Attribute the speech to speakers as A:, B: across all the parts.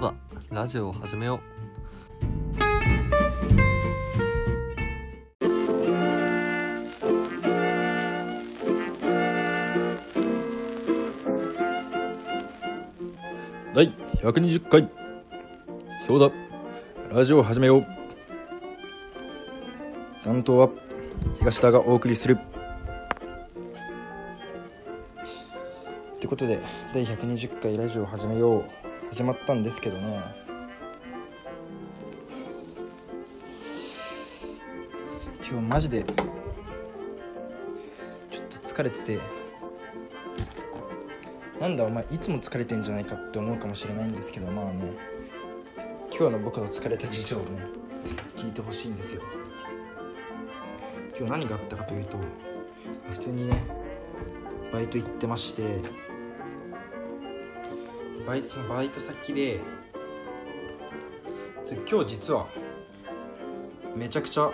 A: そうだ。ラジオを始めよう。
B: 第120回。そうだ。ラジオを始めよう。担当は東田がお送りする。ってことで第120回ラジオを始めよう。始まったんですけどね。今日マジでちょっと疲れてて。なんだお前いつも疲れてんじゃないかって思うかもしれないんですけどまあね。今日の僕の疲れた事情をね聞いてほしいんですよ。今日何があったかというと普通にねバイト行ってましてバイそのバイト先で今日実はめちゃくちゃ大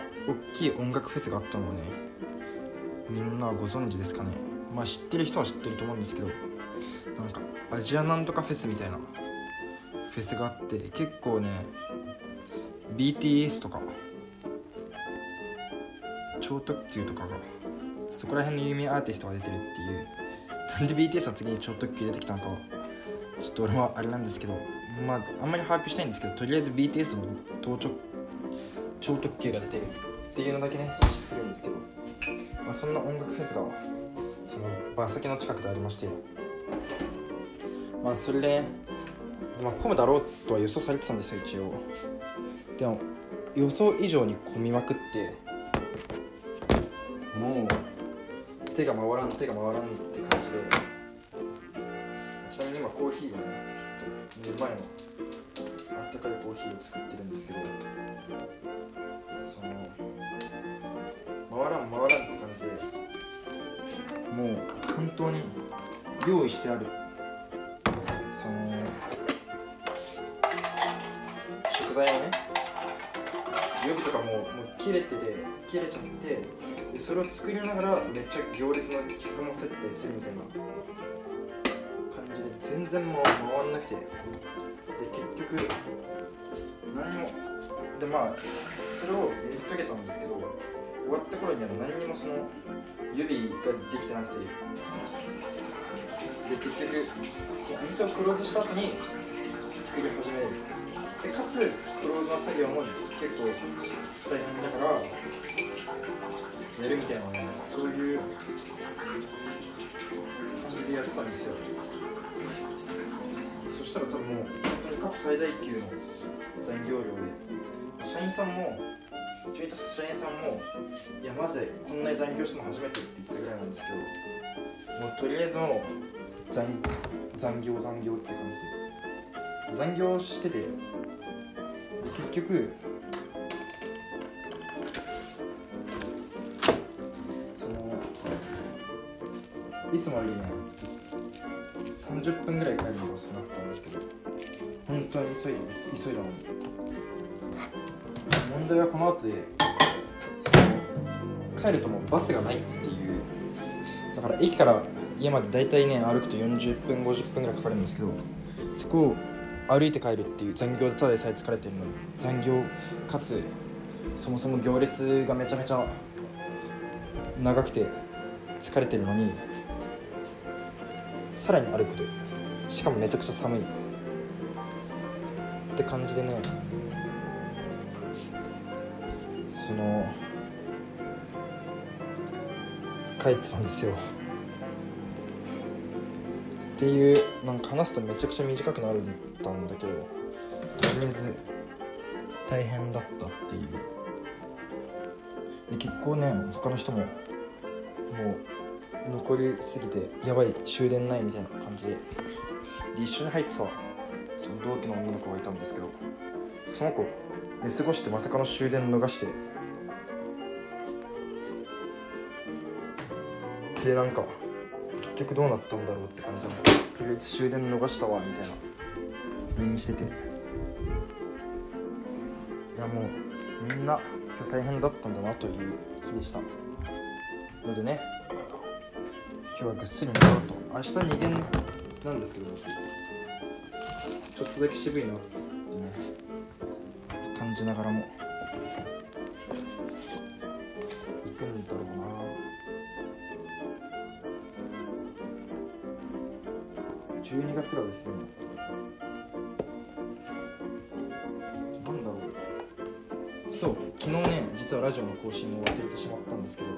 B: きい音楽フェスがあったのをね。みんなご存知ですかね？まあ知ってる人は知ってると思うんですけどなんかアジアなんとかフェスみたいなフェスがあって結構ね BTS とか超特急とかがそこら辺の有名アーティストが出てるっていう。なんで BTS の次に超特急出てきたのかちょっと俺はあれなんですけどまああんまり把握したいんですけどとりあえず BTS の到着超特急が出てるっていうのだけね知ってるんですけど、まあ、そんな音楽フェスがその場先の近くでありましてまあそれで、まあ、混むだろうとは予想されてたんですよ一応。でも予想以上に混みまくってもう手が回らん手が回らんって感じで。ちなみに今コーヒーをねちょっと寝る。前のあったかいコーヒーを作ってるんですけどその回らん回らんって感じでもう本当に用意してあるその食材をね予備とかももう切れてて切れちゃってでそれを作りながらめっちゃ行列の客も設定するみたいな全然回回んなくて。で結局何もでまあそれをやり遂げたんですけど終わった頃には何にもその指ができてなくて。で結局お店をクローズした後に作り始める。でかつクローズの作業も結構大変だからやるみたいなねそういう感じでやってたんですよ。したら多分もう本当に過去最大級の残業量で社員さんも一緒にいた社員さんもいやマジでこんなに残業したの初めてって言ってたぐらいなんですけどもうとりあえずもう残残業残業って感じで残業してて結局そのいつもよりね30分ぐらい帰るのが遅くなったんですけど本当に急いで急いだのに問題はこの後で帰るともうバスがないっていう。だから駅から家まで大体ね歩くと40分50分ぐらいかかるんですけどそこを歩いて帰るっていう残業でただでさえ疲れてるのに残業かつそもそも行列がめちゃめちゃ長くて疲れてるのにさらに歩くとしかもめちゃくちゃ寒い。って感じでね。その帰ってたんですよ。っていうなんか話すとめちゃくちゃ短くなるったんだけどとりあえず大変だったっていう。で結構ね他の人ももう残りすぎてやばい終電ないみたいな感じで。で一緒に入ってさその同期の女の子がいたんですけどその子寝過ごしてまさかの終電逃して。でなんか結局どうなったんだろうって感じなんだ。とりあえず終電逃したわみたいな。メインしてて。いやもうみんな今日大変だったんだなという日でした。のでね今日はぐっすり寝ようと明日2限な。んですけどちょっとだけ渋いなってね感じながらも行くんだろう。な12月がですねなんだろう。そう。昨日ね実はラジオの更新を忘れてしまったんですけど。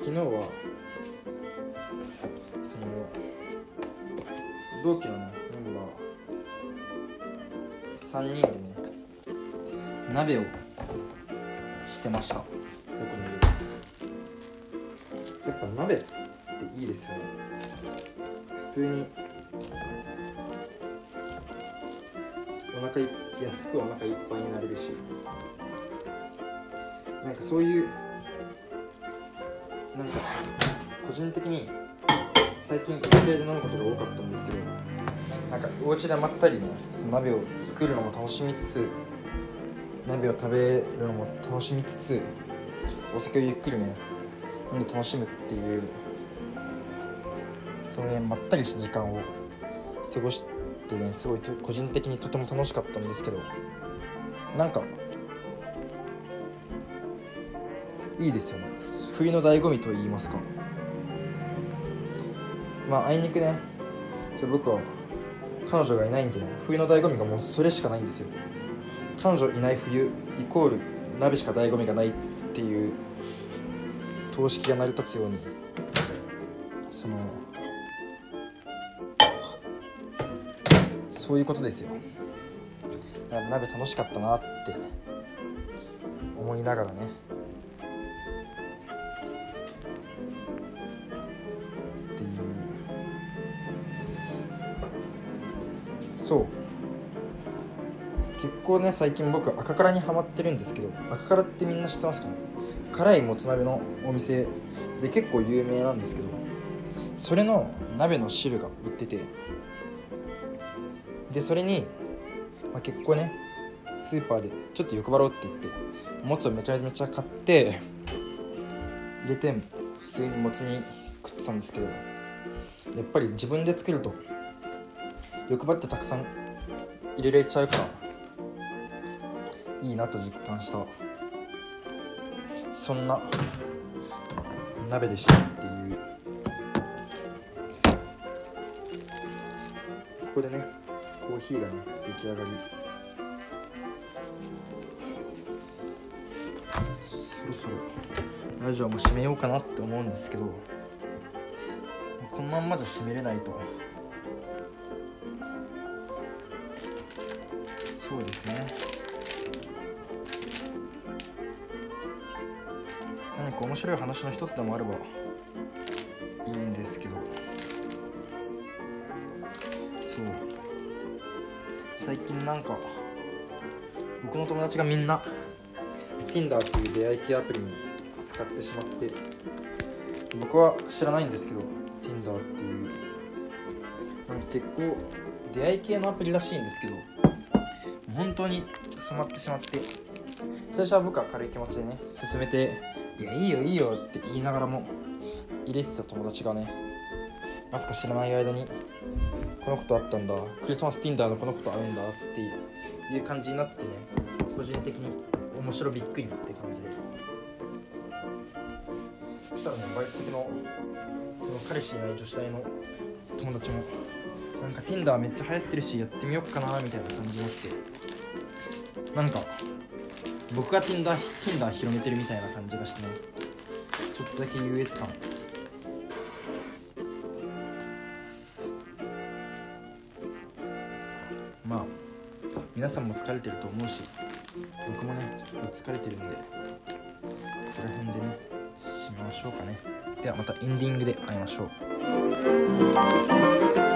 B: 昨日は同期のねメンバー。3人でね鍋をしてました。僕の家で。やっぱ鍋っていいですよね。普通にお腹い安くお腹いっぱいになれるし。なんかそういうなんか個人的に最近家庭で飲むことが多かったんですけど。なんかお家でまったりねその鍋を作るのも楽しみつつ鍋を食べるのも楽しみつつお酒をゆっくりね飲んで楽しむっていうそのねまったりした時間を過ごしてねすごい個人的にとても楽しかったんですけど。なんかいいですよね。冬の醍醐味と言いますか。まああいにくね。それ僕は彼女がいないんでね。冬の醍醐味がもうそれしかないんですよ。彼女いない冬イコール鍋しか醍醐味がないっていう等式が成り立つようにそのそういうことですよ。だから鍋楽しかったなって思いながらね。そう。結構ね最近僕赤辛にハマってるんですけど赤辛ってみんな知ってますかね？辛いもつ鍋のお店で結構有名なんですけどそれの鍋の汁が売っててでそれに、まあ、結構ねスーパーでちょっと欲張ろうって言ってもつをめちゃめちゃ買って入れて普通にもつに食ってたんですけどやっぱり自分で作ると欲張ってたくさん入れれちゃうから。いいなと実感した。そんな鍋でしたっていう。ここでねコーヒーがね出来上がり。そろそろラジオも締めようかなって思うんですけどこのまんまじゃ締めれないと。ですね。何か面白い話の一つでもあればいいんですけど。そう。最近なんか僕の友達がみんな Tinder っていう出会い系アプリに使ってしまって僕は知らないんですけど Tinder っていう。なんか結構出会い系のアプリらしいんですけど本当に染まってしまって。最初は僕は軽い気持ちでね進めて「いやいいよいいよ」って言いながらも入れてた友達がねまさか知らない間にこのことあったんだクリスマス Tinder のこのことあるんだっていう感じになっててね個人的に面白びっくりなって感じで。そしたらねバイト先のの彼氏いない女子大の友達もなんか Tinder めっちゃ流行ってるしやってみよっかなみたいな感じになって。なんか僕が Tinder, Tinder 広めてるみたいな感じがしてね。ちょっとだけ優越感。まあ皆さんも疲れてると思うし僕もね今日疲れてるんでここら辺でね締めましょうかね。ではまたエンディングで会いましょう。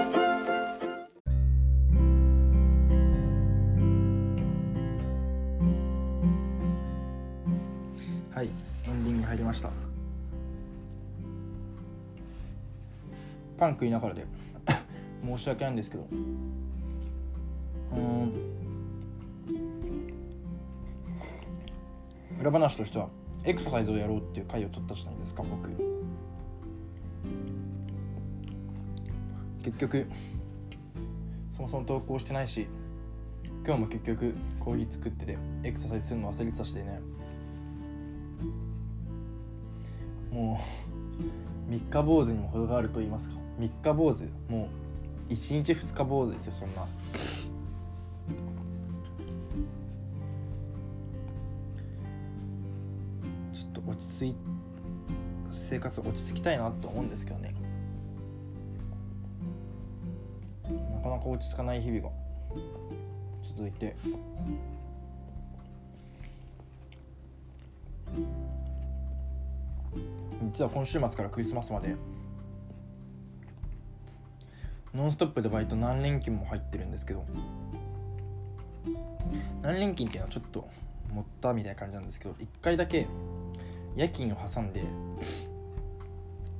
B: 入りました。パン食いながらで。申し訳ないんですけど。うん。裏話としてはエクササイズをやろうっていう回を取ったじゃないですか僕。結局そもそも投稿してないし今日も結局コーヒー作っててエクササイズするの忘れてたしでね。もう三日坊主にも程があると言いますか。三日坊主もう一日二日坊主ですよそんな。ちょっと落ち着い生活落ち着きたいなと思うんですけどね。なかなか落ち着かない日々が続いて。実は今週末からクリスマスまで。ノンストップでバイト何連勤も入ってるんですけど。何連勤っていうのはちょっと持ったみたいな感じなんですけど。1回だけ夜勤を挟んで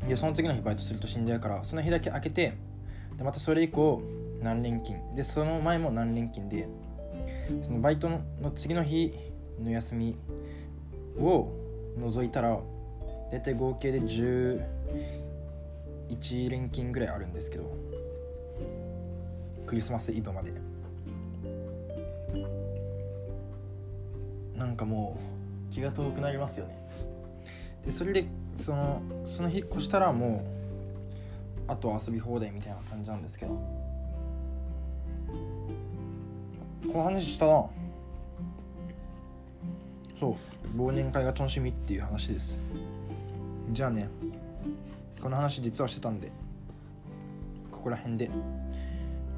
B: でその次の日バイトすると死んじゃうからその日だけ開けてでまたそれ以降何連勤。でその前も何連勤でそのバイトの次の日の休みを除いたら大体合計で11連勤ぐらいあるんですけどクリスマスイブまで。なんかもう気が遠くなりますよね。でそれでそのその日越したらもうあと遊び放題みたいな感じなんですけど。この話したな。そう忘年会が楽しみっていう話です。じゃあねこの話実はしてたんでここら辺で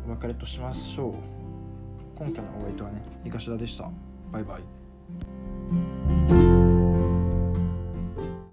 B: お別れとしましょう。今回のお相手はね東田でした。バイバイ。